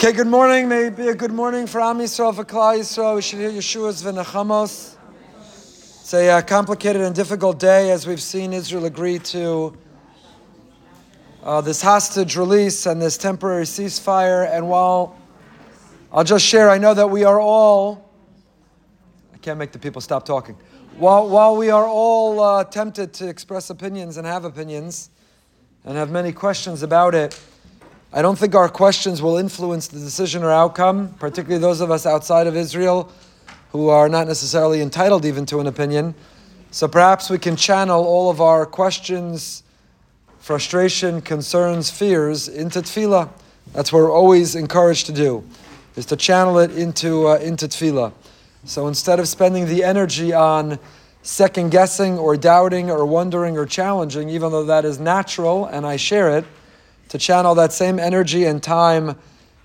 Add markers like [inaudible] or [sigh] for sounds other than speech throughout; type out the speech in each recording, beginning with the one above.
Okay, good morning. May it be a good morning for Am Yisrael, for Klal Yisrael. We should hear Yeshua's v'nechamos. It's a uh, complicated and difficult day as we've seen Israel agree to uh, this hostage release and this temporary ceasefire. And while I'll just share, I know that we are all, I can't make the people stop talking. While, while we are all uh, tempted to express opinions and have opinions and have many questions about it, I don't think our questions will influence the decision or outcome, particularly those of us outside of Israel who are not necessarily entitled even to an opinion. So perhaps we can channel all of our questions, frustration, concerns, fears into tefillah. That's what we're always encouraged to do, is to channel it into, uh, into tefillah. So instead of spending the energy on second guessing or doubting or wondering or challenging, even though that is natural and I share it, to channel that same energy and time,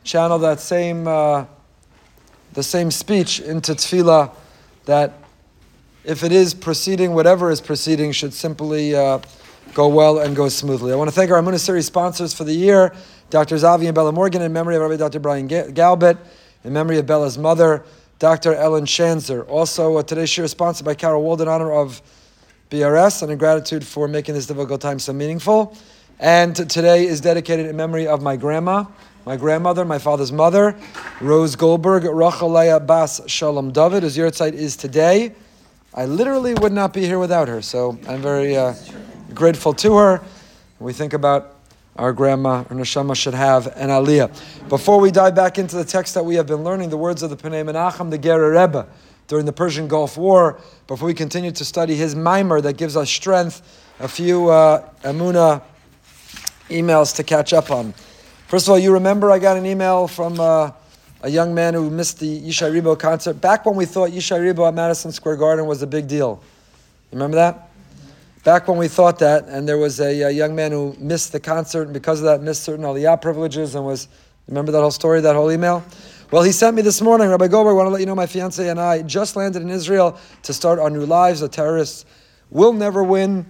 channel that same, uh, the same speech into tefillah that if it is proceeding, whatever is proceeding, should simply uh, go well and go smoothly. I want to thank our Emunah sponsors for the year, Dr. Zavi and Bella Morgan, in memory of Rabbi Dr. Brian Galbet, in memory of Bella's mother, Dr. Ellen Shanzer. Also, uh, today's year is sponsored by Carol Wald in honor of BRS and in gratitude for making this difficult time so meaningful. And today is dedicated in memory of my grandma, my grandmother, my father's mother, Rose Goldberg, Rachalaya Bas Shalom David. His yahrzeit is today. I literally would not be here without her, so I'm very uh, grateful to her. We think about our grandma, our neshama should have an aliyah. Before we dive back into the text that we have been learning, the words of the Pnei Menachem, the Gerer Rebbe, during the Persian Gulf War, before we continue to study his mimer that gives us strength, a few uh, Emunah emails to catch up on. First of all, you remember I got an email from uh, a young man who missed the Yishai Ribo concert back when we thought Yishai Ribo at Madison Square Garden was a big deal. You remember that? Back when we thought that, and there was a, a young man who missed the concert, and because of that, missed certain aliyah privileges, and was, remember that whole story, that whole email? Well, he sent me this morning, Rabbi Goldberg, I want to let you know my fiance and I just landed in Israel to start our new lives. The terrorists will never win.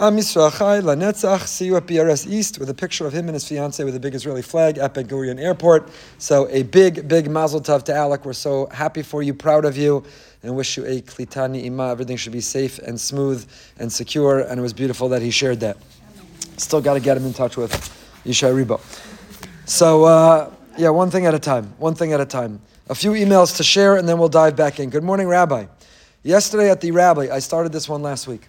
Am Yisrael Chai Lanetzach. See you at BRS East with a picture of him and his fiance with a big Israeli flag at Ben Gurion Airport. So a big, big mazel tov to Alec. We're so happy for you, proud of you, and wish you a klitah ne'imah. Everything should be safe and smooth and secure. And it was beautiful that he shared that. Still got to get him in touch with Yishai Ribo. So uh, yeah, one thing at a time. One thing at a time. A few emails to share, and then we'll dive back in. Good morning, Rabbi. Yesterday at the Rabbi, I started this one last week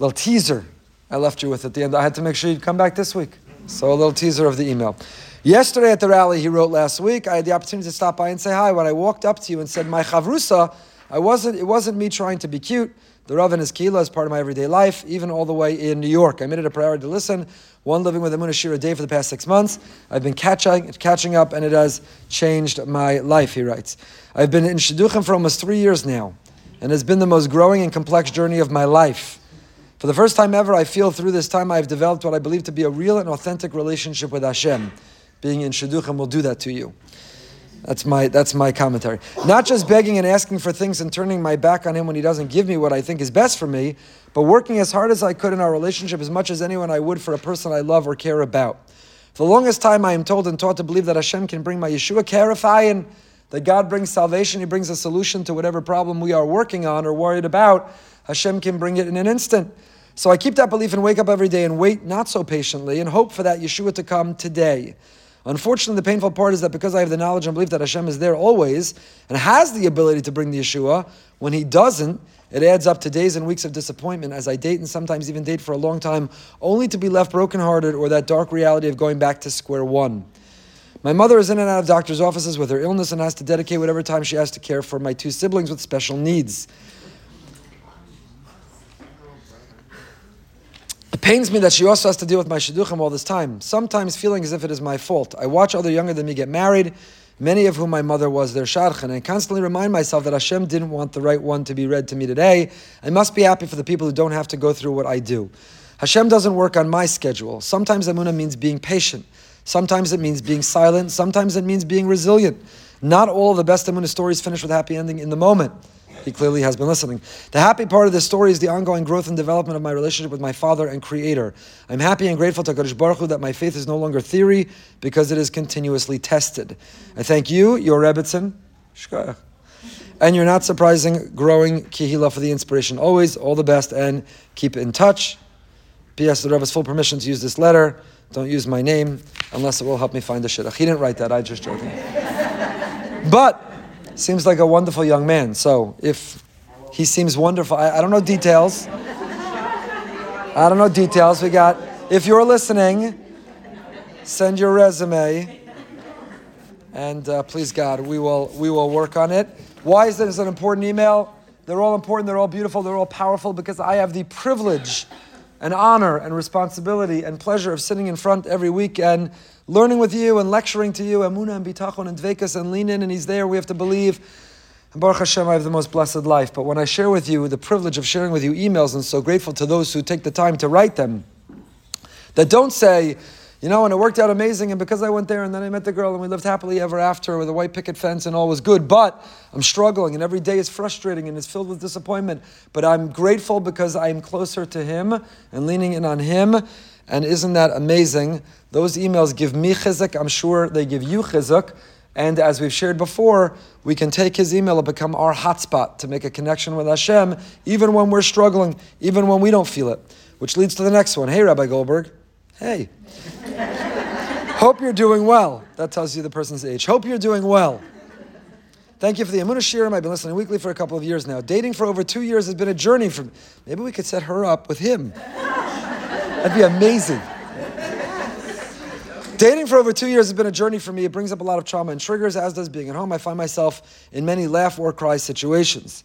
little teaser I left you with at the end. I had to make sure you'd come back this week. So a little teaser of the email. Yesterday at the rally he wrote last week, I had the opportunity to stop by and say hi. When I walked up to you and said, my chavrusa, I wasn't, it wasn't me trying to be cute. The Rav and his kehilla is part of my everyday life, even all the way in New York. I made it a priority to listen. One living with Emunah shiur a day for the past six months. I've been catching, catching up, and it has changed my life, he writes. I've been in Shidduchim for almost three years now, and it's been the most growing and complex journey of my life. For the first time ever, I feel through this time I've developed what I believe to be a real and authentic relationship with Hashem. Being in Shidduchim will do that to you. That's my, that's my commentary. Not just begging and asking for things and turning my back on Him when He doesn't give me what I think is best for me, but working as hard as I could in our relationship as much as anyone I would for a person I love or care about. For the longest time, I am told and taught to believe that Hashem can bring my Yeshua K'heref Ayin, that God brings salvation, He brings a solution to whatever problem we are working on or worried about. Hashem can bring it in an instant. So I keep that belief and wake up every day and wait not so patiently and hope for that Yeshua to come today. Unfortunately, the painful part is that because I have the knowledge and belief that Hashem is there always and has the ability to bring the Yeshua, when He doesn't, it adds up to days and weeks of disappointment as I date and sometimes even date for a long time, only to be left brokenhearted or that dark reality of going back to square one. My mother is in and out of doctor's offices with her illness and has to dedicate whatever time she has to care for my two siblings with special needs. It pains me that she also has to deal with my shidduchim all this time, sometimes feeling as if it is my fault. I watch other younger than me get married, many of whom my mother was their shadchan, and constantly remind myself that Hashem didn't want the right one to be read to me today. I must be happy for the people who don't have to go through what I do. Hashem doesn't work on my schedule. Sometimes Emunah means being patient. Sometimes it means being silent. Sometimes it means being resilient. Not all of the best Emunah stories finish with happy ending in the moment. He clearly has been listening. The happy part of this story is the ongoing growth and development of my relationship with my Father and Creator. I'm happy and grateful to Kadosh Baruch Hu that my faith is no longer theory because it is continuously tested. I thank you, your Rebbetzin, and your not surprising growing kehilla for the inspiration. Always, all the best, and keep in touch. P.S. The Rebbe has full permission to use this letter. Don't use my name unless it will help me find the shidduch. He didn't write that. I just joking. [laughs] but seems like a wonderful young man. So if he seems wonderful, I, I don't know details. I don't know details. We got. If you're listening, send your resume, and uh, please God, we will we will work on it. Why is this an important email? They're all important. They're all beautiful. They're all powerful because I have the privilege and honor and responsibility and pleasure of sitting in front every week and learning with you and lecturing to you, Emunah and Bitachon and Dveikus and lean in and He's there. We have to believe. And Baruch Hashem, I have the most blessed life. But when I share with you the privilege of sharing with you emails, and so grateful to those who take the time to write them, that don't say, you know, and it worked out amazing, and because I went there and then I met the girl and we lived happily ever after with a white picket fence and all was good, but I'm struggling and every day is frustrating and it's filled with disappointment. But I'm grateful because I'm closer to Him and leaning in on Him. And isn't that amazing? Those emails give me chizuk, I'm sure they give you chizuk. And as we've shared before, we can take his email and become our hotspot to make a connection with Hashem, even when we're struggling, even when we don't feel it. Which leads to the next one. Hey, Rabbi Goldberg. Hey. Hope you're doing well. That tells you the person's age. Hope you're doing well. Thank you for the Emunah shiurim. I've been listening weekly for a couple of years now. Dating for over two years has been a journey for me. Maybe we could set her up with him. That'd be amazing. Dating for over two years has been a journey for me. It brings up a lot of trauma and triggers, as does being at home. I find myself in many laugh or cry situations.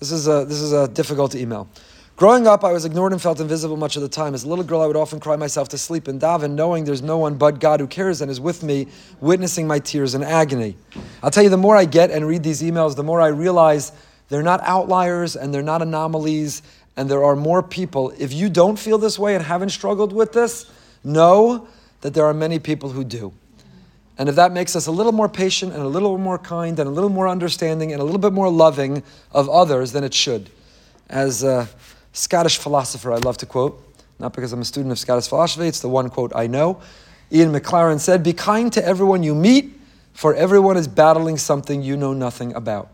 This is a, this is a difficult email. Growing up, I was ignored and felt invisible much of the time. As a little girl, I would often cry myself to sleep and daven, knowing there's no one but God who cares and is with me, witnessing my tears and agony. I'll tell you, the more I get and read these emails, the more I realize they're not outliers and they're not anomalies, and there are more people. If you don't feel this way and haven't struggled with this, know that there are many people who do. And if that makes us a little more patient and a little more kind and a little more understanding and a little bit more loving of others, then it should. As uh, Scottish philosopher I love to quote, not because I'm a student of Scottish philosophy, it's the one quote I know. Ian Maclaren said, Be kind to everyone you meet, for everyone is battling something you know nothing about.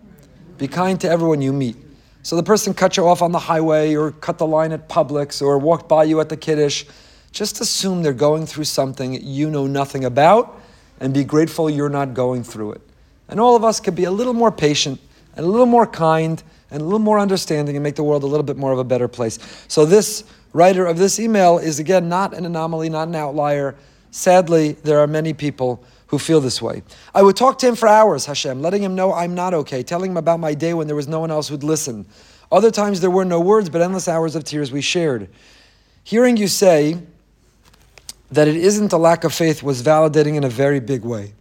Be kind to everyone you meet. So the person cut you off on the highway or cut the line at Publix or walked by you at the Kiddush. Just assume they're going through something you know nothing about and be grateful you're not going through it. And all of us could be a little more patient and a little more kind and a little more understanding and make the world a little bit more of a better place. So, this writer of this email is again not an anomaly, not an outlier. Sadly, there are many people who feel this way. I would talk to him for hours, Hashem, letting him know I'm not okay, telling him about my day when there was no one else who'd listen. Other times there were no words, but endless hours of tears we shared. Hearing you say that it isn't a lack of faith was validating in a very big way.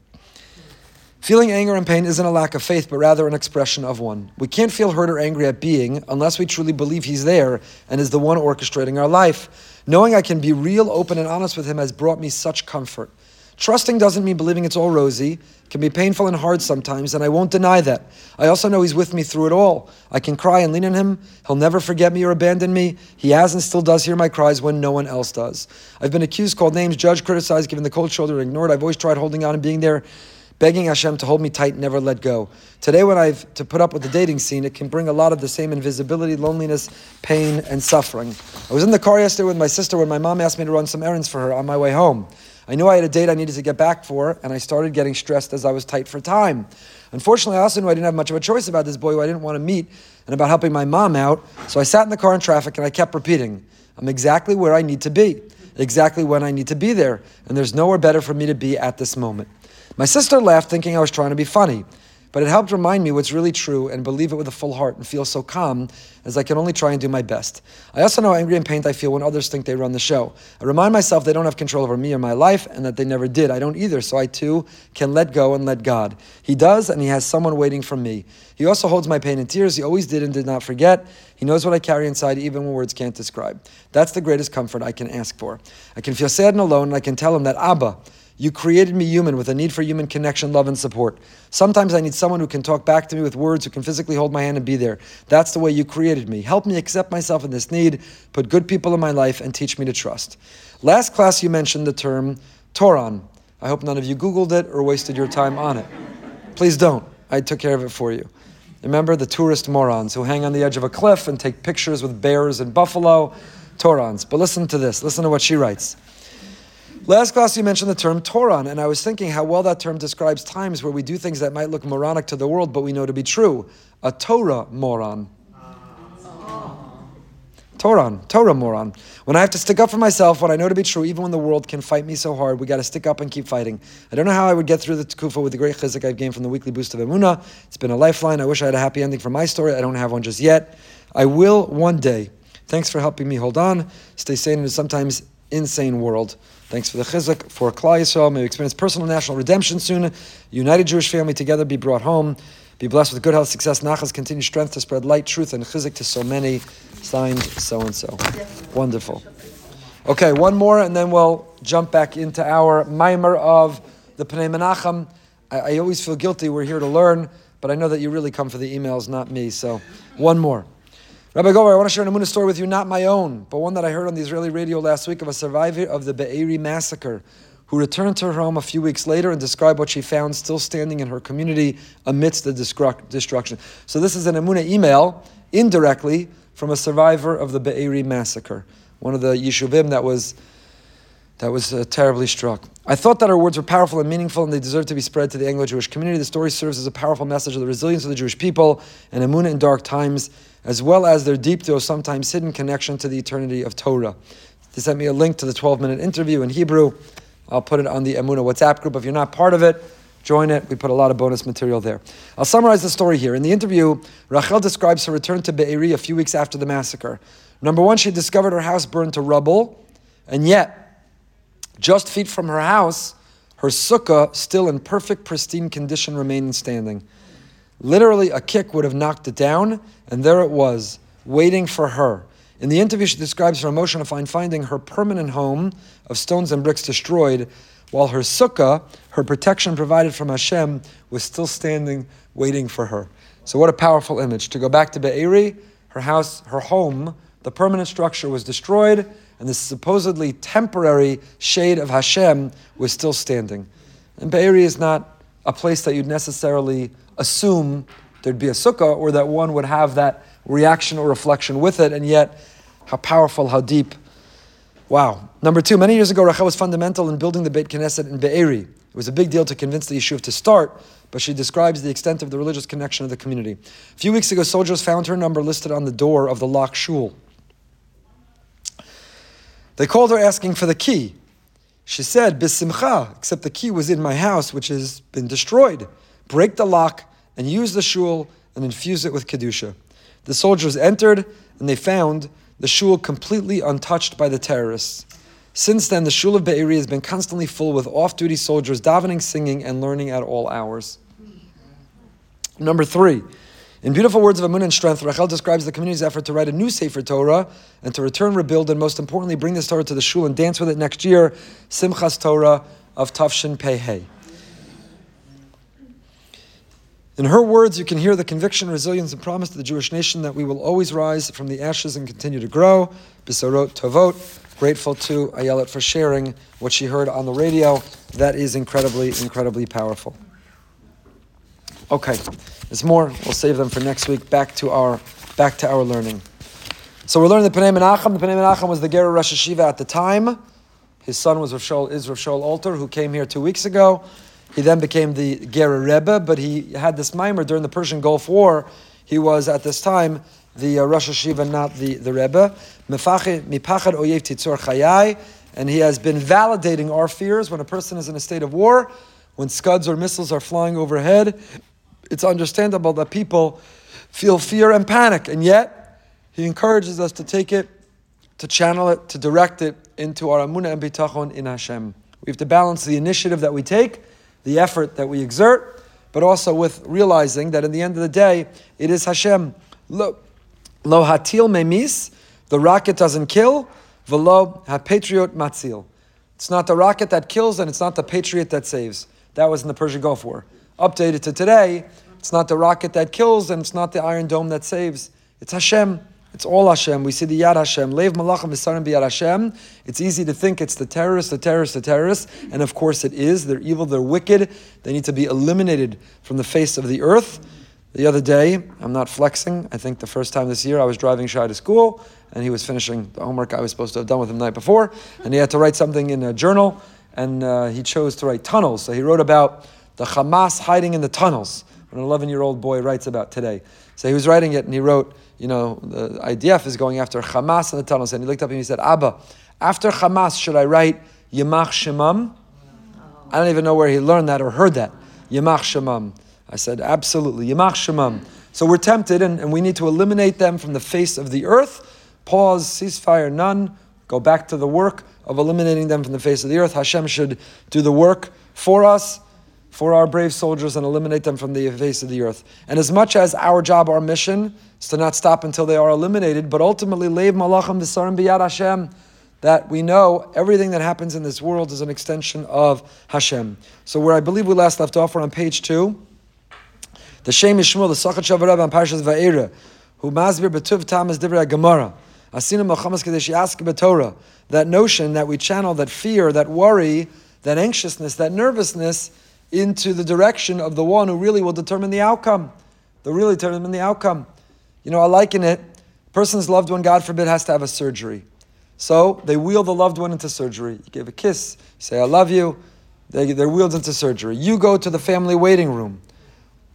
Feeling anger and pain isn't a lack of faith, but rather an expression of one. We can't feel hurt or angry at being unless we truly believe He's there and is the one orchestrating our life. Knowing I can be real, open, and honest with Him has brought me such comfort. Trusting doesn't mean believing it's all rosy. It can be painful and hard sometimes, and I won't deny that. I also know He's with me through it all. I can cry and lean on Him. He'll never forget me or abandon me. He has and still does hear my cries when no one else does. I've been accused, called names, judged, criticized, given the cold shoulder, ignored. I've always tried holding on and being there begging Hashem to hold me tight, never let go. Today, when I've to put up with the dating scene, it can bring a lot of the same invisibility, loneliness, pain, and suffering. I was in the car yesterday with my sister when my mom asked me to run some errands for her on my way home. I knew I had a date I needed to get back for, and I started getting stressed as I was tight for time. Unfortunately, I also knew I didn't have much of a choice about this boy who I didn't want to meet and about helping my mom out, so I sat in the car in traffic and I kept repeating, I'm exactly where I need to be, exactly when I need to be there, and there's nowhere better for me to be at this moment. My sister laughed, thinking I was trying to be funny, but it helped remind me what's really true and believe it with a full heart and feel so calm as I can only try and do my best. I also know how angry and pained I feel when others think they run the show. I remind myself they don't have control over me or my life and that they never did. I don't either, so I too can let go and let God. He does, and He has someone waiting for me. He also holds my pain and tears. He always did and did not forget. He knows what I carry inside, even when words can't describe. That's the greatest comfort I can ask for. I can feel sad and alone, and I can tell Him that Abba, You created me human with a need for human connection, love, and support. Sometimes I need someone who can talk back to me with words, who can physically hold my hand and be there. That's the way you created me. Help me accept myself in this need, put good people in my life, and teach me to trust. Last class, you mentioned the term Toran. I hope none of you Googled it or wasted your time on it. Please don't. I took care of it for you. Remember the tourist morons who hang on the edge of a cliff and take pictures with bears and buffalo? Torans. But listen to this. Listen to what she writes. Last class, you mentioned the term Toran, and I was thinking how well that term describes times where we do things that might look moronic to the world, but we know to be true. A Torah moron. Toran, Torah moron. When I have to stick up for myself, what I know to be true, even when the world can fight me so hard, we got to stick up and keep fighting. I don't know how I would get through the Tkufa with the great chizuk I've gained from the weekly boost of Emuna. It's been a lifeline. I wish I had a happy ending for my story. I don't have one just yet. I will one day. Thanks for helping me hold on. Stay sane in a sometimes insane world. Thanks for the chizuk for Klal Yisrael. May we experience personal national redemption soon. United Jewish family together be brought home. Be blessed with good health, success, nachas, continued strength to spread light, truth, and chizuk to so many. Signed so and so. Wonderful. Okay, one more, and then we'll jump back into our mimer of the Pnei Menachem. I, I always feel guilty. We're here to learn, but I know that you really come for the emails, not me. So, one more. Rabbi Gover, I want to share an Emunah story with you, not my own, but one that I heard on the Israeli radio last week of a survivor of the Be'eri massacre who returned to her home a few weeks later and described what she found still standing in her community amidst the destruction. So this is an Emunah email, indirectly, from a survivor of the Be'eri massacre, one of the Yishuvim that was that was uh, terribly struck. I thought that her words were powerful and meaningful, and they deserve to be spread to the Anglo-Jewish community. The story serves as a powerful message of the resilience of the Jewish people and Emunah in dark times, as well as their deep, though sometimes hidden, connection to the eternity of Torah. They sent me a link to the 12-minute interview in Hebrew. I'll put it on the Emunah WhatsApp group. If you're not part of it, Join it. We put a lot of bonus material there. I'll summarize the story here. In the interview, Rachel describes her return to Be'eri a few weeks after the massacre. Number one, she discovered her house burned to rubble, and yet, just feet from her house, her sukkah, still in perfect, pristine condition, remained standing. Literally, a kick would have knocked it down, and there it was, waiting for her. In the interview, she describes her emotion upon finding her permanent home of stones and bricks destroyed while her sukkah, her protection provided from Hashem, was still standing, waiting for her. So, what a powerful image. To go back to Be'eri, her house, her home, the permanent structure was destroyed, and the supposedly temporary shade of Hashem was still standing. And Be'eri is not a place that you'd necessarily assume there'd be a sukkah or that one would have that reaction or reflection with it, and yet, how powerful, how deep Wow. Number two, many years ago, Rachel was fundamental in building the Beit Knesset in Be'eri. It was a big deal to convince the yeshuv to start, but she describes the extent of the religious connection of the community. A few weeks ago, soldiers found her number listed on the door of the lock shul. They called her asking for the key. She said, Bisimcha, except the key was in my house, which has been destroyed. Break the lock and use the shul and infuse it with Kedusha. The soldiers entered and they found the shul completely untouched by the terrorists. Since then, the shul of Be'eri has been constantly full with off-duty soldiers davening, singing, and learning at all hours. Number three, in beautiful words of Amun and strength, Rachel describes the community's effort to write a new Sefer Torah and to return, rebuild, and most importantly, bring this Torah to the shul and dance with it next year, Simchas Torah of Tafshin Pehei. In her words, you can hear the conviction, resilience, and promise to the Jewish nation that we will always rise from the ashes and continue to grow. Bisarot Tovot. Grateful to Ayelet for sharing what she heard on the radio. That is incredibly, incredibly powerful. Okay, there's more. We'll save them for next week. Back to our back to our learning. So we're learning the Pnei Menachem. The Pnei Menachem was the Gerer Rosh Hashiva at the time. His son was Rav Shaul, is Rav Shaul Alter, who came here two weeks ago. He then became the Gerer Rebbe, but he had this mimer during the Persian Gulf War. He was at this time the uh, Rosh Hashiva, not the, the Rebbe. And he has been validating our fears when a person is in a state of war, when scuds or missiles are flying overhead. It's understandable that people feel fear and panic, and yet he encourages us to take it, to channel it, to direct it into our emunah and bitachon in Hashem. We have to balance the initiative that we take the effort that we exert, but also with realizing that in the end of the day, it is Hashem. Lo, lo hatil memis, the rocket doesn't kill, velo hapatriot matzil. It's not the rocket that kills and it's not the patriot that saves. That was in the Persian Gulf War. Updated to today, it's not the rocket that kills and it's not the Iron Dome that saves. It's Hashem. It's all Hashem. We see the Yad Hashem. Lev Malachim V'Sarim B'Yad Hashem. It's easy to think it's the terrorists, the terrorists, the terrorists. And of course it is. They're evil, they're wicked. They need to be eliminated from the face of the earth. The other day, I'm not flexing. I think the first time this year I was driving Shai to school and he was finishing the homework I was supposed to have done with him the night before. And he had to write something in a journal and uh, he chose to write tunnels. So he wrote about the Hamas hiding in the tunnels. What an 11 year old boy writes about today. So he was writing it and he wrote, you know, the IDF is going after Hamas in the tunnels. And he looked up and he said, Abba, after Hamas, should I write Yamach Shemam? I don't even know where he learned that or heard that. Yamach Shemam. I said, absolutely. Yamach Shemam. So we're tempted and, and we need to eliminate them from the face of the earth. Pause, ceasefire, none. Go back to the work of eliminating them from the face of the earth. Hashem should do the work for us for our brave soldiers and eliminate them from the face of the earth. And as much as our job, our mission, is to not stop until they are eliminated, but ultimately, leiv malachim v'sarim biyad Hashem, that we know everything that happens in this world is an extension of Hashem. So where I believe we last left off, we're on page two. The Shem MiShmuel, the Sachat Shavarab on Parshas Va'era, who masbir betuv tam is divrei Gemara. Asina Melchamas Kadesh Yask Torah. That notion that we channel, that fear, that worry, that anxiousness, that nervousness, into the direction of the one who really will determine the outcome. They'll really determine the outcome. You know, I liken it. A person's loved one, God forbid, has to have a surgery. So they wheel the loved one into surgery. You give a kiss, say, I love you. They, they're wheeled into surgery. You go to the family waiting room.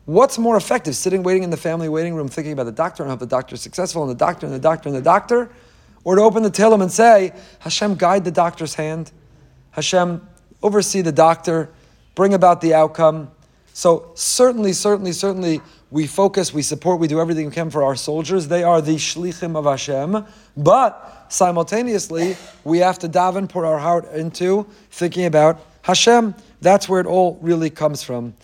What's more effective, sitting waiting in the family waiting room, thinking about the doctor and hope the doctor is successful, and the doctor and the doctor and the doctor? Or to open the Tehillim and say, Hashem, guide the doctor's hand. Hashem, oversee the doctor bring about the outcome. So certainly, certainly, certainly, we focus, we support, we do everything we can for our soldiers. They are the shlichim of Hashem. But simultaneously, we have to daven, put our heart into thinking about Hashem. That's where it all really comes from.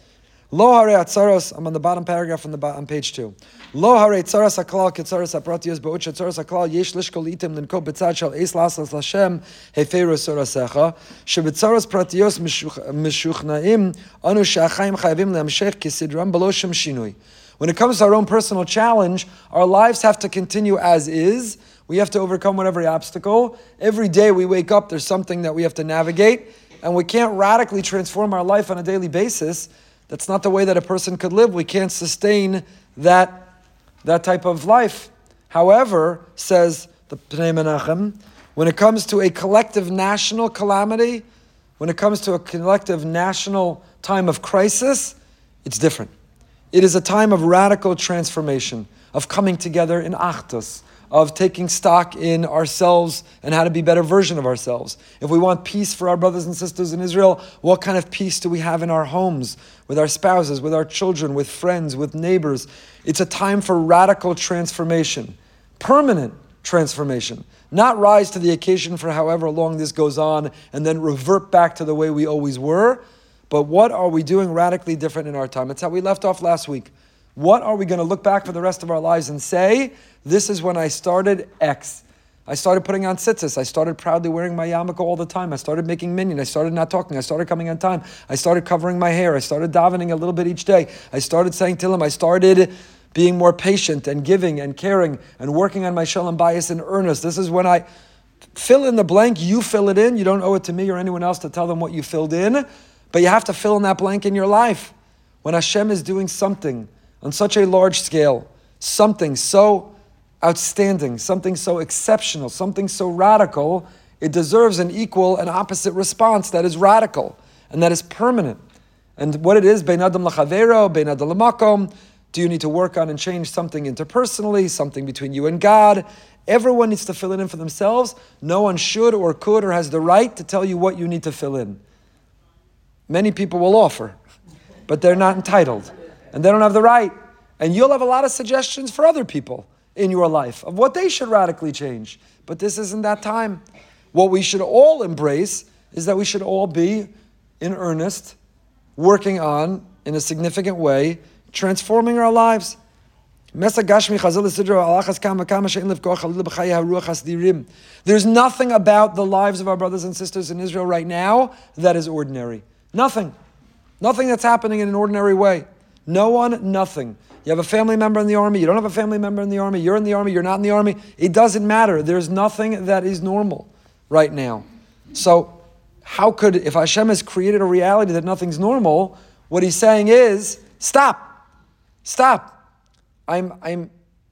Lo hare atzaros. I'm on the bottom paragraph on the page two. Lo hare tzaras haklal ketzaras hapratios ba'uch tzaras haklal yesh lishkol itim linko betzad shal es lasas Hashem heferu sorasecha shebetzaras pratios mishuchnaim anu shachayim chayavim leamshech kisidram shem shinui. When it comes to our own personal challenge, our lives have to continue as is. We have to overcome whatever obstacle. Every day we wake up, there's something that we have to navigate, and we can't radically transform our life on a daily basis that's not the way that a person could live. We can't sustain that, that type of life. However, says the Pnei Menachem, when it comes to a collective national calamity, when it comes to a collective national time of crisis, it's different. It is a time of radical transformation, of coming together in achdus, of taking stock in ourselves and how to be better version of ourselves. If we want peace for our brothers and sisters in Israel, what kind of peace do we have in our homes, with our spouses, with our children, with friends, with neighbors? It's a time for radical transformation, permanent transformation. Not rise to the occasion for however long this goes on and then revert back to the way we always were. But what are we doing radically different in our time? That's how we left off last week. What are we going to look back for the rest of our lives and say, this is when I started X? I started putting on tzitzis. I started proudly wearing my yarmulke all the time. I started making minyan. I started not talking. I started coming on time. I started covering my hair. I started davening a little bit each day. I started saying Tehillim. I started being more patient and giving and caring and working on my shalom bayis in earnest. This is when I fill in the blank. You fill it in. You don't owe it to me or anyone else to tell them what you filled in, but you have to fill in that blank in your life. When Hashem is doing something on such a large scale, something so outstanding, something so exceptional, something so radical, it deserves an equal and opposite response that is radical and that is permanent. And what it is, bein adam lachavero, bein adam do you need to work on and change something interpersonally, something between you and God? Everyone needs to fill it in for themselves. No one should or could or has the right to tell you what you need to fill in. Many people will offer, but they're not entitled and they don't have the right. And you'll have a lot of suggestions for other people in your life of what they should radically change. But this isn't that time. What we should all embrace is that we should all be in earnest, working on, in a significant way, transforming our lives. There's nothing about the lives of our brothers and sisters in Israel right now that is ordinary. Nothing. Nothing that's happening in an ordinary way. No one, nothing. You have a family member in the army, you don't have a family member in the army, you're in the army, you're not in the army. It doesn't matter. There's nothing that is normal right now. So, how could, if Hashem has created a reality that nothing's normal, what he's saying is, stop. Stop. I'm, I'm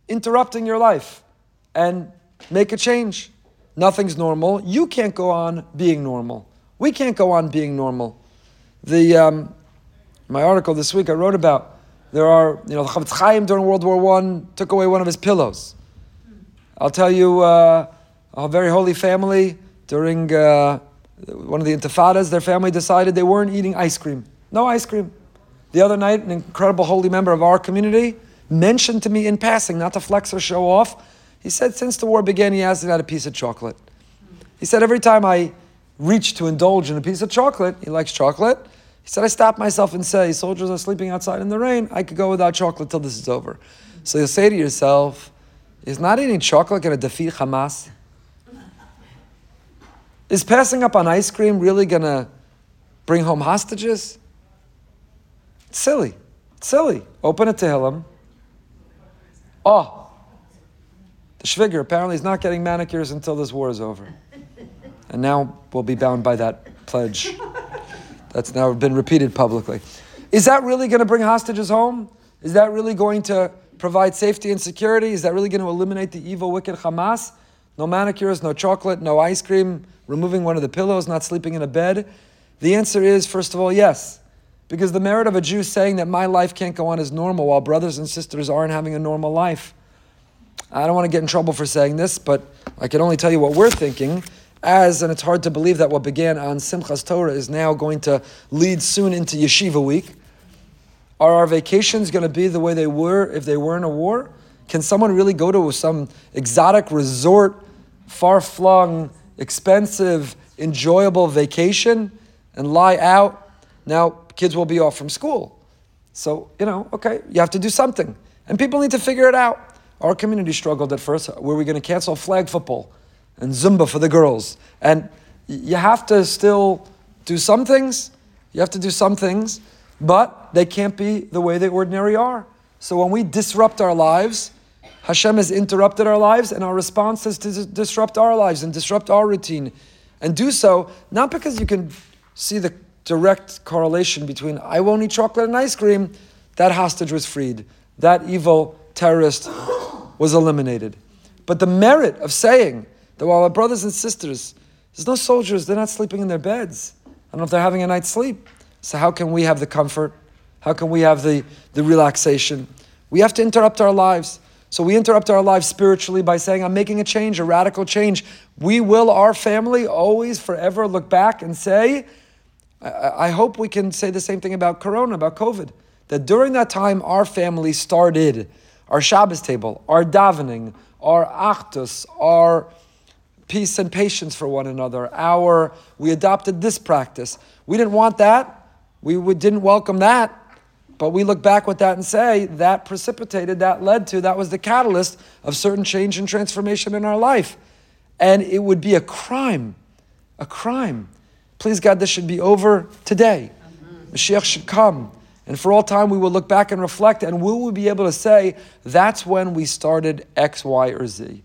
interrupting your life and make a change. Nothing's normal. You can't go on being normal. We can't go on being normal. The, um, my article this week I wrote about, there are, you know, the Chofetz Chaim during World War One took away one of his pillows. I'll tell you, uh, a very holy family during uh, one of the intifadas, their family decided they weren't eating ice cream. No ice cream. The other night, an incredible holy member of our community mentioned to me in passing, not to flex or show off, he said since the war began, he hasn't had a piece of chocolate. He said every time I reach to indulge in a piece of chocolate, he likes chocolate. He said, I stop myself and say, soldiers are sleeping outside in the rain, I could go without chocolate till this is over. So you'll say to yourself, is not eating chocolate going to defeat Hamas? Is passing up on ice cream really going to bring home hostages? It's silly. It's silly. Open a Tehillim. Oh, the Schwigger apparently is not getting manicures until this war is over. And now we'll be bound by that pledge. That's now been repeated publicly. Is that really going to bring hostages home? Is that really going to provide safety and security? Is that really going to eliminate the evil, wicked Hamas? No manicures, no chocolate, no ice cream, removing one of the pillows, not sleeping in a bed? The answer is, first of all, yes. Because the merit of a Jew saying that my life can't go on as normal while brothers and sisters aren't having a normal life. I don't want to get in trouble for saying this, but I can only tell you what we're thinking. As, and it's hard to believe that what began on Simchas Torah is now going to lead soon into Yeshiva week. Are our vacations going to be the way they were if they were in a war? Can someone really go to some exotic resort, far flung, expensive, enjoyable vacation and lie out? Now, kids will be off from school. So, you know, okay, you have to do something. And people need to figure it out. Our community struggled at first. Were we going to cancel flag football and Zumba for the girls? And you have to still do some things. You have to do some things, but they can't be the way they ordinarily are. So when we disrupt our lives, Hashem has interrupted our lives, and our response is to disrupt our lives and disrupt our routine. And do so not because you can see the direct correlation between I won't eat chocolate and ice cream, that hostage was freed. That evil terrorist was eliminated. But the merit of saying that while our brothers and sisters, there's no soldiers, they're not sleeping in their beds. I don't know if they're having a night's sleep. So how can we have the comfort? How can we have the, the relaxation? We have to interrupt our lives. So we interrupt our lives spiritually by saying, I'm making a change, a radical change. We will, our family, always forever look back and say, I, hope we can say the same thing about Corona, about COVID. That during that time, our family started our Shabbos table, our davening, our achdus, our peace and patience for one another. Our we adopted this practice. We didn't want that. We didn't welcome that. But we look back with that and say that precipitated, that led to, that was the catalyst of certain change and transformation in our life. And it would be a crime, a crime Please, God, this should be over today. Mashiach should come. And for all time, we will look back and reflect, and will we be able to say, that's when we started X, Y, or Z.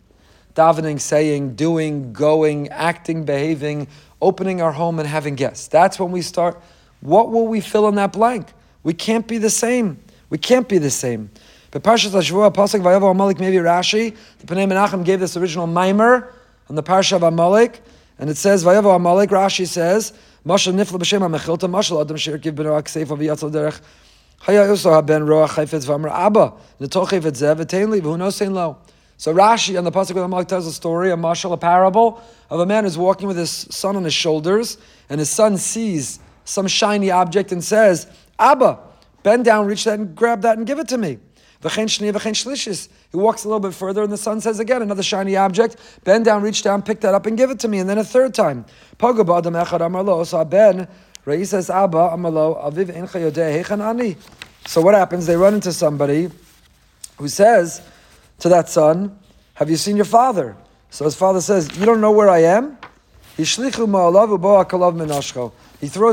Davening, saying, doing, going, acting, behaving, opening our home and having guests. That's when we start. What will we fill in that blank? We can't be the same. We can't be the same. But Parshas Hashvua, Pasuk Vayavu Amalek, maybe Rashi, the Pnei Menachem gave this original mimer on the Parsha of Amalek. And it says, Vayavo Amalek, Rashi says, Mashal nifla b'shem ha-mechilta, Mashal adam shir kiv b'no ha-kseifa v'yatzal derech, Haya uso ha-ben Abba, li, v'hu lo. So Rashi on the Pasuk of Amalek tells a story, a mashal, a parable, of a man who's walking with his son on his shoulders, and his son sees some shiny object and says, Abba, bend down, reach that and grab that and give it to me. He walks a little bit further, and the son says again, another shiny object. Bend down, reach down, pick that up, and give it to me. And then a third time. So Ben, says, Abba amarlo, aviv. So what happens? They run into somebody who says to that son, Have you seen your father? So his father says, You don't know where I am? He throws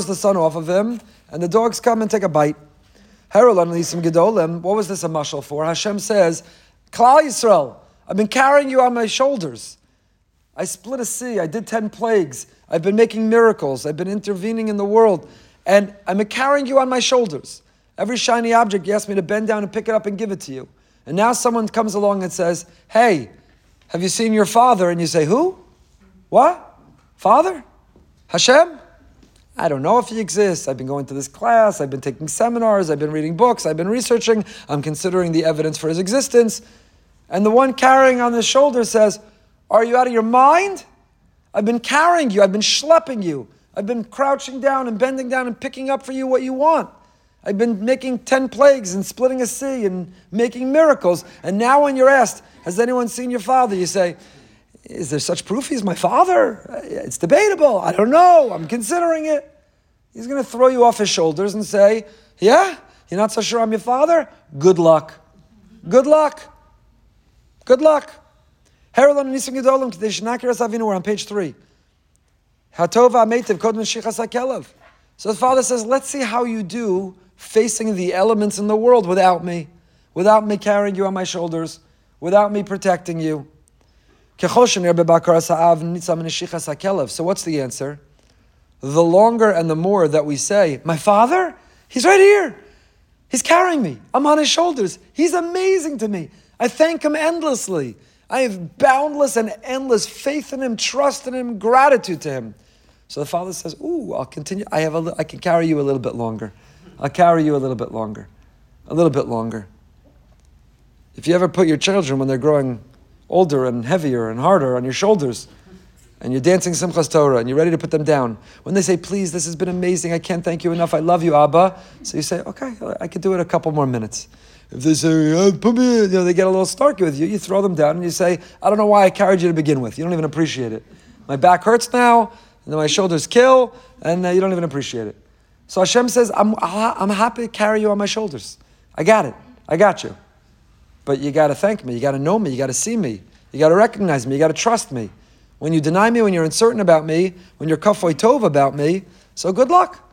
the son off of him, and the dogs come and take a bite. What was this a mashal for? Hashem says, Klal Yisrael, I've been carrying you on my shoulders. I split a sea. I did 10 plagues. I've been making miracles. I've been intervening in the world. And I'm carrying you on my shoulders. Every shiny object, you ask me to bend down and pick it up and give it to you. And now someone comes along and says, Hey, have you seen your father? And you say, Who? What? Father? Hashem? I don't know if he exists. I've been going to this class. I've been taking seminars. I've been reading books. I've been researching. I'm considering the evidence for his existence. And the one carrying on his shoulder says, Are you out of your mind? I've been carrying you. I've been schlepping you. I've been crouching down and bending down and picking up for you what you want. I've been making 10 plagues and splitting a sea and making miracles. And now, when you're asked, Has anyone seen your father? You say, Is there such proof he's my father? It's debatable. I don't know. I'm considering it. He's going to throw you off his shoulders and say, Yeah, you're not so sure I'm your father? Good luck. Good luck. Good luck. Heralon Nisim Gedolim Kadesh Avinu. We're on page three. Hatova Ametiv Kodman Shichas Akelev. So the father says, Let's see how you do facing the elements in the world without me, without me carrying you on my shoulders, without me protecting you. So what's the answer? The longer and the more that we say, My father, he's right here. He's carrying me. I'm on his shoulders. He's amazing to me. I thank him endlessly. I have boundless and endless faith in him, trust in him, gratitude to him. So the father says, Ooh, I'll continue. I, have a, I can carry you a little bit longer. I'll carry you a little bit longer. A little bit longer. If you ever put your children when they're growing older and heavier and harder on your shoulders, and you're dancing Simchas Torah, and you're ready to put them down, when they say, Please, this has been amazing, I can't thank you enough, I love you, Abba, so you say, Okay, I could do it a couple more minutes. If they say, oh, put me, in, you know, they get a little starky with you, you throw them down and you say, I don't know why I carried you to begin with. You don't even appreciate it. My back hurts now, and my shoulders kill, and uh, you don't even appreciate it. So Hashem says, I'm, I'm happy to carry you on my shoulders. I got it. I got you. But you got to thank me. You got to know me. You got to see me. You got to recognize me. You got to trust me. When you deny me, when you're uncertain about me, when you're kafoy tov about me, so good luck.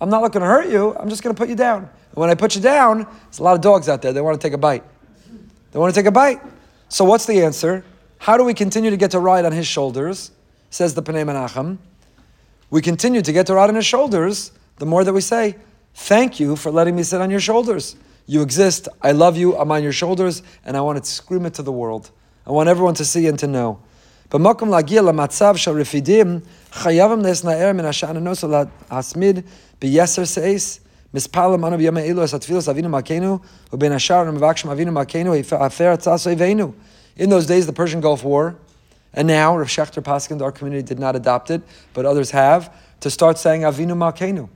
I'm not looking to hurt you. I'm just going to put you down. And when I put you down, there's a lot of dogs out there. They want to take a bite. They want to take a bite. So what's the answer? How do we continue to get to ride on his shoulders? Says the Pnei Menachem. We continue to get to ride on his shoulders the more that we say, Thank you for letting me sit on your shoulders. You exist. I love you. I'm on your shoulders. And I want to scream it to the world. I want everyone to see and to know. But makom lagia lamatzav shel refidim chayavim lesnaer min hashananos lahasmid biyeser seis mispalim anu b'yamei ilu es avinu makenu u'ben ashar mevakshim avinu makenu afer atzaso evenu. In those days, the Persian Gulf War, and now Rav Schachter Paskind, our community did not adopt it, but others have, to start saying Avinu Malkeinu.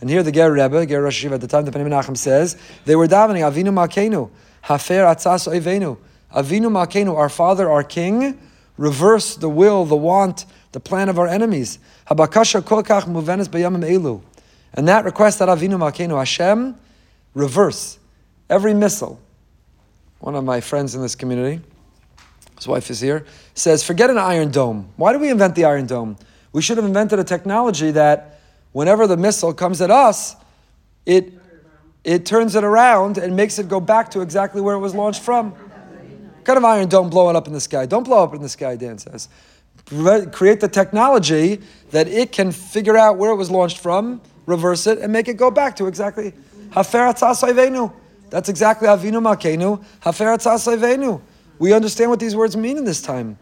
And here the Ger Rebbe, Ger Rosh at the time, the Pnei Menachem says, they were davening, Avinu Malkenu, Hafer Atzas Oivenu, Avinu Malkenu, our Father, our King, reverse the will, the want, the plan of our enemies. Habakasha kolkach muvenes bayamim elu. And that request that Avinu Malkenu Hashem, reverse every missile. One of my friends in this community, his wife is here, says, forget an iron dome. Why did we invent the iron dome? We should have invented a technology that whenever the missile comes at us, it, it turns it around and makes it go back to exactly where it was launched from. What kind of iron dome blowing up in the sky? Don't blow up in the sky, Dan says. Create the technology that it can figure out where it was launched from, reverse it, and make it go back to exactly That's exactly Avinu We understand what these words mean in this time.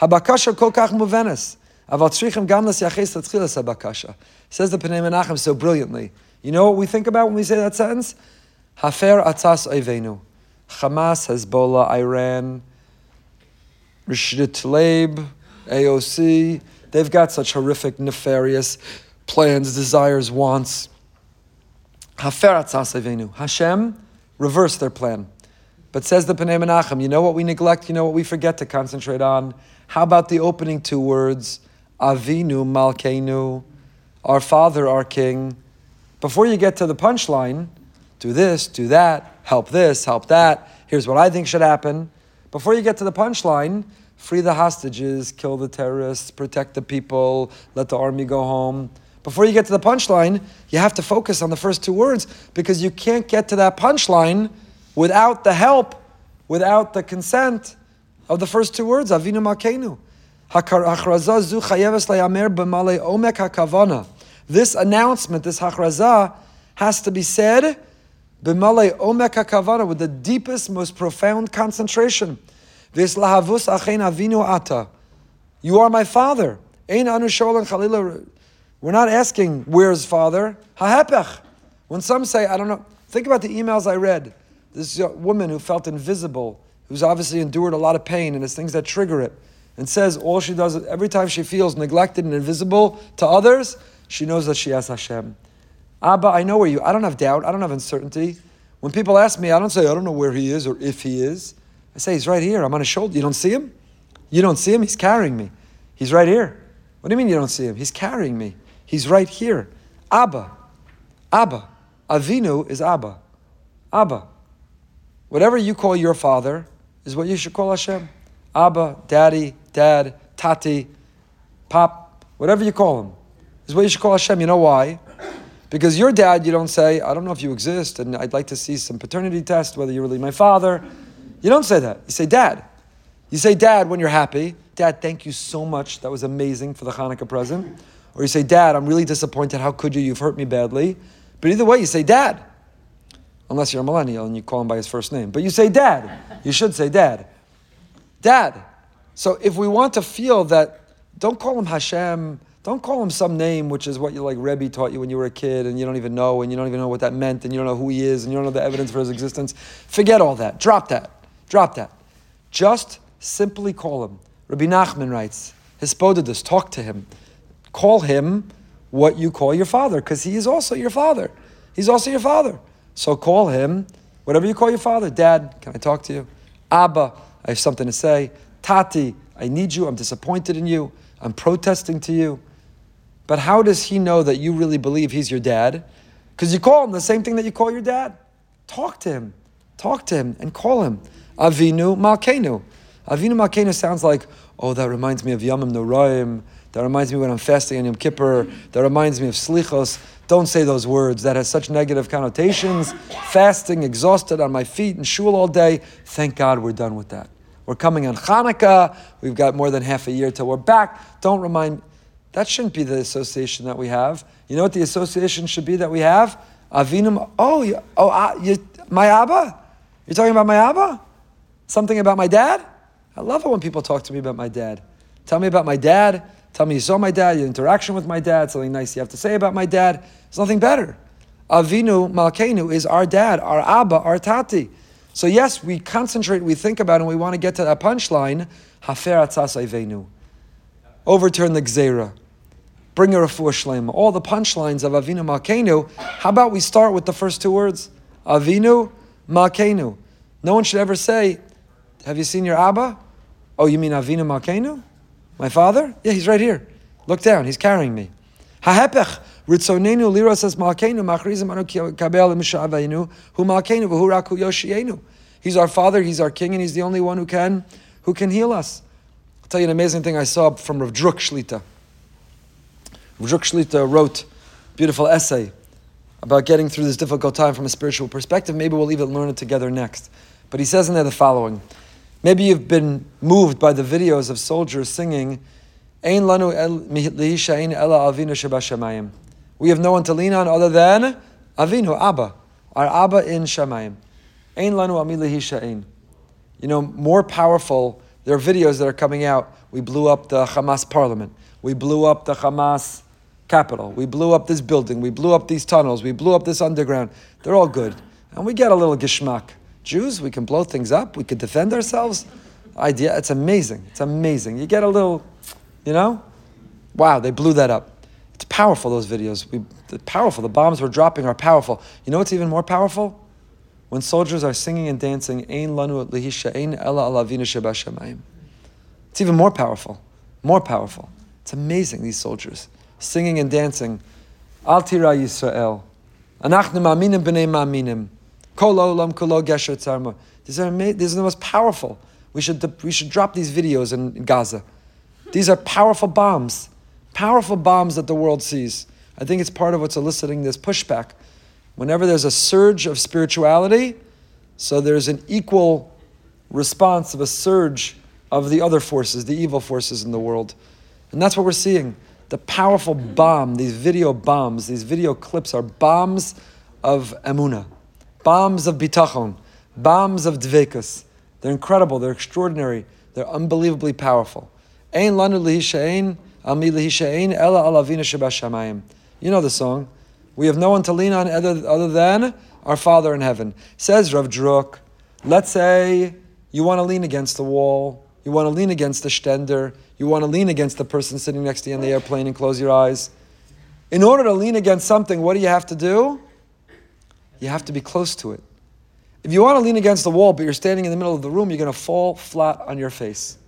Habakasha kokach Says the Pnei Menachem so brilliantly. You know what we think about when we say that sentence? Hafer atzas oivenu. Hamas, Hezbollah, Iran, Rashida Tlaib, AOC. They've got such horrific, nefarious plans, desires, wants. Hafer atzas oivenu. Hashem reversed their plan. But says the Pnei Menachem, you know what we neglect, you know what we forget to concentrate on? How about the opening two words? Avinu Malkeinu, our Father, our King. Before you get to the punchline, do this, do that, help this, help that, Here's what I think should happen. Before you get to the punchline, free the hostages, kill the terrorists, protect the people, let the army go home. Before you get to the punchline, you have to focus on the first two words because you can't get to that punchline without the help, without the consent of the first two words, Avinu Malkeinu. This announcement, this hachrazah, has to be said b'malei omek hakavana with the deepest, most profound concentration. V'is achein avinu ata. You are my father. Anu chalila. We're not asking where's father. Hahepech. When some say, I don't know. Think about the emails I read. This woman who felt invisible, who's obviously endured a lot of pain, and it's things that trigger it, and says all she does every time she feels neglected and invisible to others, she knows that she has Hashem. Abba, I know where you. I don't have doubt. I don't have uncertainty. When people ask me, I don't say I don't know where he is or if he is. I say he's right here. I'm on his shoulder. You don't see him? You don't see him? He's carrying me. He's right here. What do you mean you don't see him? He's carrying me. He's right here. Abba. Abba. Avinu is Abba. Abba. Whatever you call your father is what you should call Hashem. Abba, Daddy, Dad, Tati, Pop, whatever you call him is what you should call Hashem. You know why? Because your dad, you don't say, I don't know if you exist, and I'd like to see some paternity test, whether you're really my father. You don't say that. You say, Dad. You say, Dad, when you're happy. Dad, thank you so much. That was amazing for the Hanukkah present. Or you say, Dad, I'm really disappointed. How could you? You've hurt me badly. But either way, you say, Dad. Unless you're a millennial and you call him by his first name. But you say, Dad. You should say, Dad. Dad. So if we want to feel that, don't call him Hashem don't call him some name, which is what you like Rebbe taught you when you were a kid, and you don't even know, and you don't even know what that meant, and you don't know who he is, and you don't know the evidence for his existence. Forget all that. Drop that. Drop that. Just simply call him. Rabbi Nachman writes, Hisbodedus, talk to him. Call him what you call your father, because he is also your father. He's also your father. So call him whatever you call your father. Dad, can I talk to you? Abba, I have something to say. Tati, I need you. I'm disappointed in you. I'm protesting to you. But how does he know that you really believe he's your dad? Because you call him the same thing that you call your dad. Talk to him. Talk to him and call him. Avinu Malkenu. Avinu Malkenu sounds like, oh, that reminds me of Yamim Noraim. That reminds me when I'm fasting on Yom Kippur. That reminds me of Slichos. Don't say those words. That has such negative connotations. Fasting, exhausted on my feet and shul all day. Thank God we're done with that. We're coming on Hanukkah. We've got more than half a year till we're back. Don't remind that shouldn't be the association that we have. You know what the association should be that we have? Avinum. Oh, you, oh, uh, you, my Abba. You're talking about my Abba? Something about my dad? I love it when people talk to me about my dad. Tell me about my dad. Tell me you saw my dad, your interaction with my dad, something nice you have to say about my dad. There's nothing better. Avinu Malkeinu is our dad, our Abba, our Tati. So yes, we concentrate, we think about, and we want to get to that punchline. Hafer atzas overturn the Gzera, bring a refuah shlema. All the punchlines of Avinu Malkeinu. How about we start with the first two words? Avinu Malkeinu. No one should ever say, Have you seen your Abba? Oh, you mean Avinu Malkeinu? My father? Yeah, he's right here. Look down, he's carrying me. Hahepech, Ritzonenu lira says Malkeinu, Machrizim anu kabel mishavayinu, hu Malkeinu, v'hu raku yoshienu. He's our father, he's our king, and he's the only one who can, who can heal us. I'll tell you an amazing thing I saw from Rav Druk Shlita. Rav Druk Shlita wrote a beautiful essay about getting through this difficult time from a spiritual perspective. Maybe we'll even learn it together next. But he says in there the following. Maybe you've been moved by the videos of soldiers singing, Ein lanu ela avinu We have no one to lean on other than Avinu, Abba, our Abba in Shemayim. Ein lanu ami You know, more powerful there are videos that are coming out. We blew up the Hamas parliament. We blew up the Hamas capital. We blew up this building. We blew up these tunnels. We blew up this underground. They're all good. And we get a little geschmack. Jews, we can blow things up. We can defend ourselves. Idea, it's amazing. It's amazing. You get a little, you know, wow, they blew that up. It's powerful, those videos. We, powerful. The bombs we're dropping are powerful. You know what's even more powerful? when soldiers are singing and dancing, lanu. It's even more powerful, more powerful. It's amazing, these soldiers, singing and dancing. Al tira Yisrael. These are, these are the most powerful. We should, we should drop these videos in, in Gaza. These are powerful bombs, powerful bombs that the world sees. I think it's part of what's eliciting this pushback. Whenever there's a surge of spirituality, so there's an equal response of a surge of the other forces, the evil forces in the world. And that's what we're seeing. The powerful bomb, these video bombs, these video clips are bombs of emunah, bombs of bitachon, bombs of dveikus. They're incredible, they're extraordinary, they're unbelievably powerful. Ein lanu lihishain, You know the song. We have no one to lean on other, other than our Father in heaven. Says Rav Druk, let's say you want to lean against the wall, you want to lean against the stender, you want to lean against the person sitting next to you in the airplane and close your eyes. In order to lean against something, what do you have to do? You have to be close to it. If you want to lean against the wall, but you're standing in the middle of the room, you're going to fall flat on your face.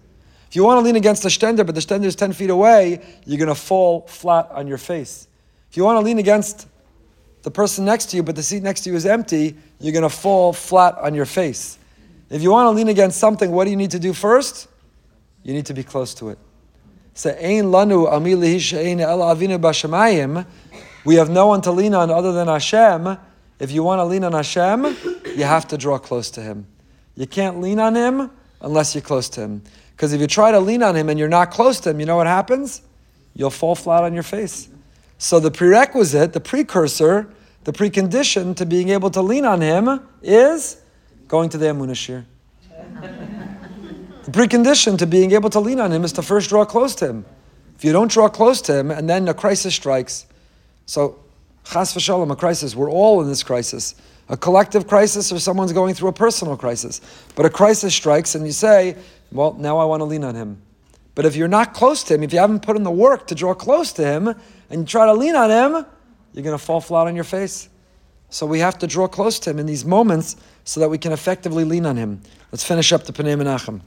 If you want to lean against the stender, but the stender is 10 feet away, you're going to fall flat on your face. If you want to lean against the person next to you, but the seat next to you is empty, you're going to fall flat on your face. If you want to lean against something, what do you need to do first? You need to be close to it. We have no one to lean on other than Hashem. If you want to lean on Hashem, you have to draw close to Him. You can't lean on Him unless you're close to Him. Because if you try to lean on Him and you're not close to Him, you know what happens? You'll fall flat on your face. So the prerequisite, the precursor, the precondition to being able to lean on Him is going to the Amunashir. the precondition to being able to lean on Him is to first draw close to Him. If you don't draw close to Him and then a crisis strikes, so chas v'shalom, a crisis, we're all in this crisis. A collective crisis or someone's going through a personal crisis. But a crisis strikes and you say, well, now I want to lean on Him. But if you're not close to Him, if you haven't put in the work to draw close to Him and you try to lean on Him, you're going to fall flat on your face. So we have to draw close to Him in these moments so that we can effectively lean on Him. Let's finish up the Pnei Menachem.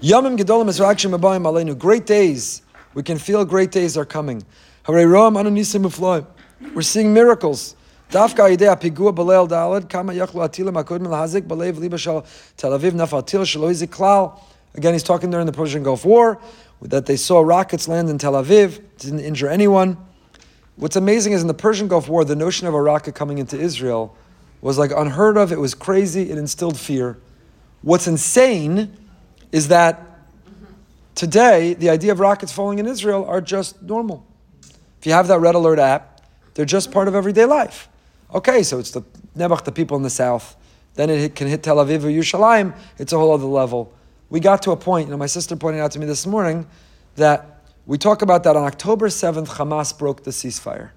Yamim Gedolim Ezrakshim Abayim Aleinu. Great days. We can feel great days are coming. We're seeing miracles. Dafka idea pigua b'leil dalad kama yachlu atilim akud milhazik b'leiv liba shal Tel Aviv nafal til shelo klal. Again, he's talking during the Persian Gulf War that they saw rockets land in Tel Aviv, didn't injure anyone. What's amazing is in the Persian Gulf War, the notion of a rocket coming into Israel was like unheard of. It was crazy. It instilled fear. What's insane is that today the idea of rockets falling in Israel are just normal. If you have that red alert app, they're just part of everyday life. Okay, so it's the Nebuch, the people in the south. Then it can hit Tel Aviv or Yerushalayim. It's a whole other level. We got to a point, you know, my sister pointed out to me this morning that we talk about that on October 7th, Hamas broke the ceasefire.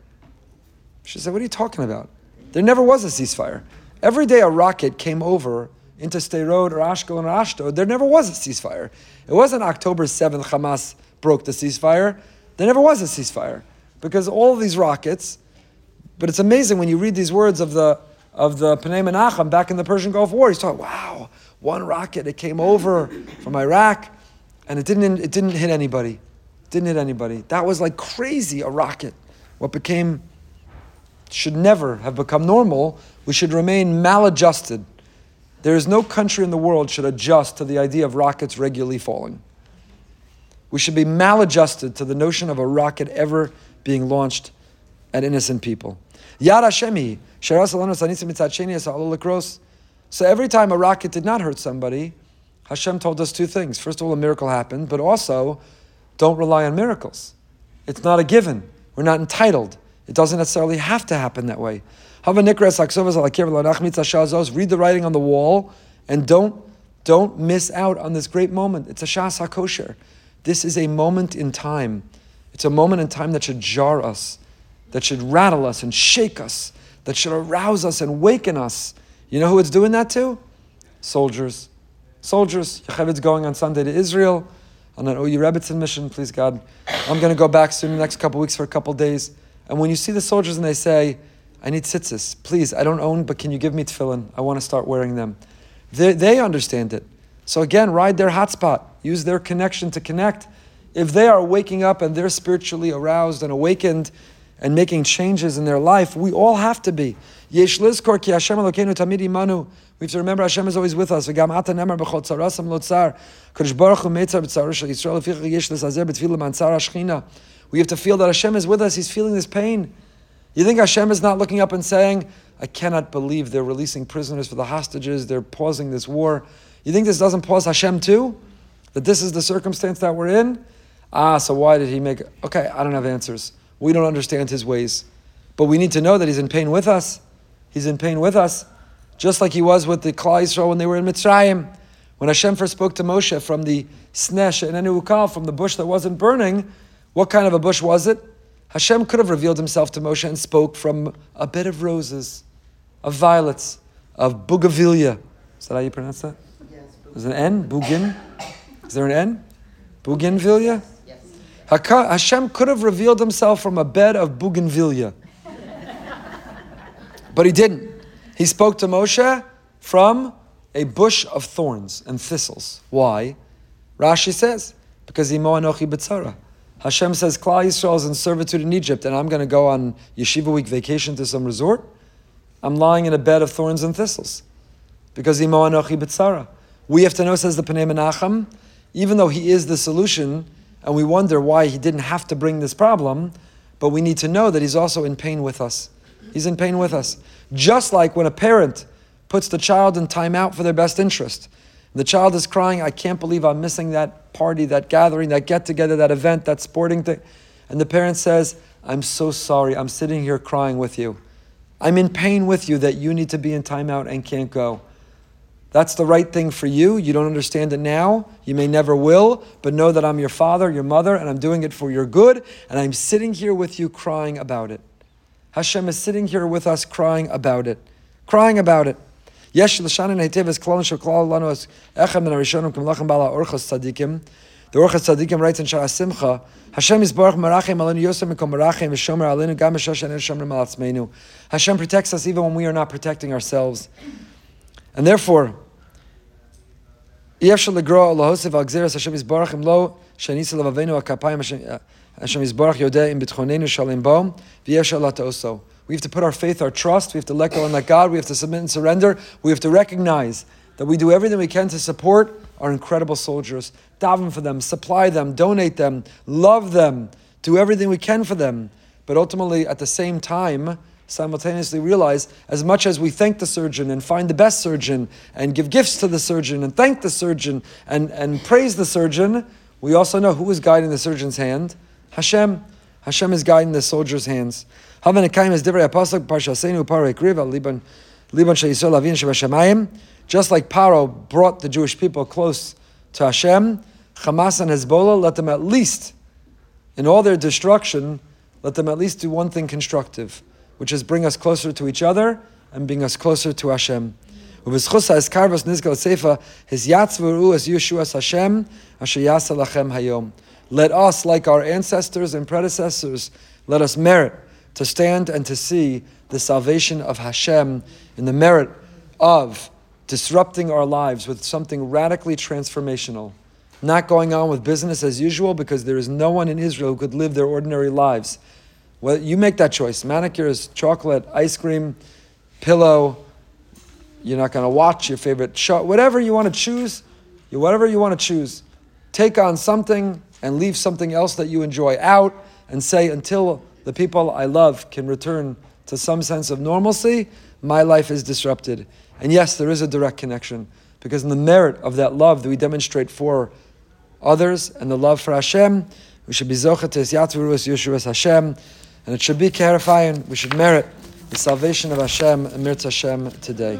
She said, What are you talking about? There never was a ceasefire. Every day a rocket came over into Sderot or Ashkelon or Ashdod, there never was a ceasefire. It wasn't October 7th Hamas broke the ceasefire. There never was a ceasefire. Because all these rockets, but it's amazing when you read these words of the of the Pnei Menachem back in the Persian Gulf War. He's talking, wow, one rocket, it came over from Iraq, and it didn't it didn't hit anybody. It didn't hit anybody. That was like crazy, a rocket. What became should never have become normal. We should remain maladjusted. There is no country in the world should adjust to the idea of rockets regularly falling. We should be maladjusted to the notion of a rocket ever being launched at innocent people. Yad Hashemi, so every time a rocket did not hurt somebody, Hashem told us two things. First of all, a miracle happened, but also, don't rely on miracles. It's not a given. We're not entitled. It doesn't necessarily have to happen that way. Read the writing on the wall and don't, don't miss out on this great moment. It's a Shas HaKosher. This is a moment in time. It's a moment in time that should jar us, that should rattle us and shake us, that should arouse us and waken us. You know who it's doing that to? Soldiers. Soldiers. Yocheved's going on Sunday to Israel on an OU Rebbetzin mission, please God. I'm going to go back soon, the next couple weeks for a couple days. And when you see the soldiers and they say, I need tzitzis, please, I don't own, but can you give me tefillin? I want to start wearing them. They, they understand it. So again, ride their hotspot. Use their connection to connect. If they are waking up and they're spiritually aroused and awakened, and making changes in their life, we all have to be. We have to remember Hashem is always with us. We have to feel that Hashem is with us. He's feeling this pain. You think Hashem is not looking up and saying, I cannot believe they're releasing prisoners for the hostages, they're pausing this war. You think this doesn't pause Hashem too? That this is the circumstance that we're in? Ah, so why did he make it? Okay, I don't have answers. We don't understand his ways. But we need to know that he's in pain with us. He's in pain with us. Just like he was with the Klal Yisrael when they were in Mitzrayim. When Hashem first spoke to Moshe from the snesh and Ukal, from the bush that wasn't burning, what kind of a bush was it? Hashem could have revealed himself to Moshe and spoke from a bed of roses, of violets, of bougainvillea. Is that how you pronounce that? Yes. Is an N? Bugin? Is there an N? Bougainvillea? Hashem could have revealed himself from a bed of bougainvillea. but he didn't. He spoke to Moshe from a bush of thorns and thistles. Why? Rashi says, because Imo Anochi B'tzara. Hashem says, Klal Yisrael is in servitude in Egypt, and I'm going to go on yeshiva week vacation to some resort. I'm lying in a bed of thorns and thistles. Because Imo Anochi B'tzara. We have to know, says the Pnei Menachem, even though he is the solution, and we wonder why he didn't have to bring this problem, but we need to know that he's also in pain with us. He's in pain with us. Just like when a parent puts the child in timeout for their best interest. The child is crying, I can't believe I'm missing that party, that gathering, that get together, that event, that sporting thing. And the parent says, I'm so sorry. I'm sitting here crying with you. I'm in pain with you that you need to be in timeout and can't go. That's the right thing for you. You don't understand it now. You may never will, but know that I'm your father, your mother, and I'm doing it for your good. And I'm sitting here with you crying about it. Hashem is sitting here with us crying about it. Crying about it. Yesh l'shanin heitev es klal sheklal lanu es echem min harishonim kum bala orchas tzadikim. The Orchas Tzadikim writes in Shara Simcha, Hashem is Baruch Merachem Alenu Yosem Mikom Merachem V'Shomer Alenu Gam Enen Shomer Malatzmeinu. Hashem protects us even when we are not protecting ourselves. And therefore, Lataoso. Uh, we have to put our faith, our trust, we have to let go and let God, we have to submit and surrender, we have to recognize that we do everything we can to support our incredible soldiers, daven for them, supply them, donate them, love them, do everything we can for them. But ultimately, at the same time, simultaneously realize as much as we thank the surgeon and find the best surgeon and give gifts to the surgeon and thank the surgeon and, and praise the surgeon, we also know who is guiding the surgeon's hand. Hashem. Hashem is guiding the soldier's hands. Just like Paro brought the Jewish people close to Hashem, Hamas and Hezbollah let them at least, in all their destruction, let them at least do one thing constructive, which is bring us closer to each other and bring us closer to Hashem. His Hashem hayom. Let us, like our ancestors and predecessors, let us merit to stand and to see the salvation of Hashem in the merit of disrupting our lives with something radically transformational. Not going on with business as usual because there is no one in Israel who could live their ordinary lives. Well, you make that choice. Manicures, chocolate, ice cream, pillow. You're not going to watch your favorite show. Whatever you want to choose, whatever you want to choose. Take on something and leave something else that you enjoy out and say, until the people I love can return to some sense of normalcy, my life is disrupted. And yes, there is a direct connection because in the merit of that love that we demonstrate for others and the love for Hashem, we should be zochates yatzvurus yeshuas Hashem, and it should be clarifying. We should merit the salvation of Hashem and Hashem today.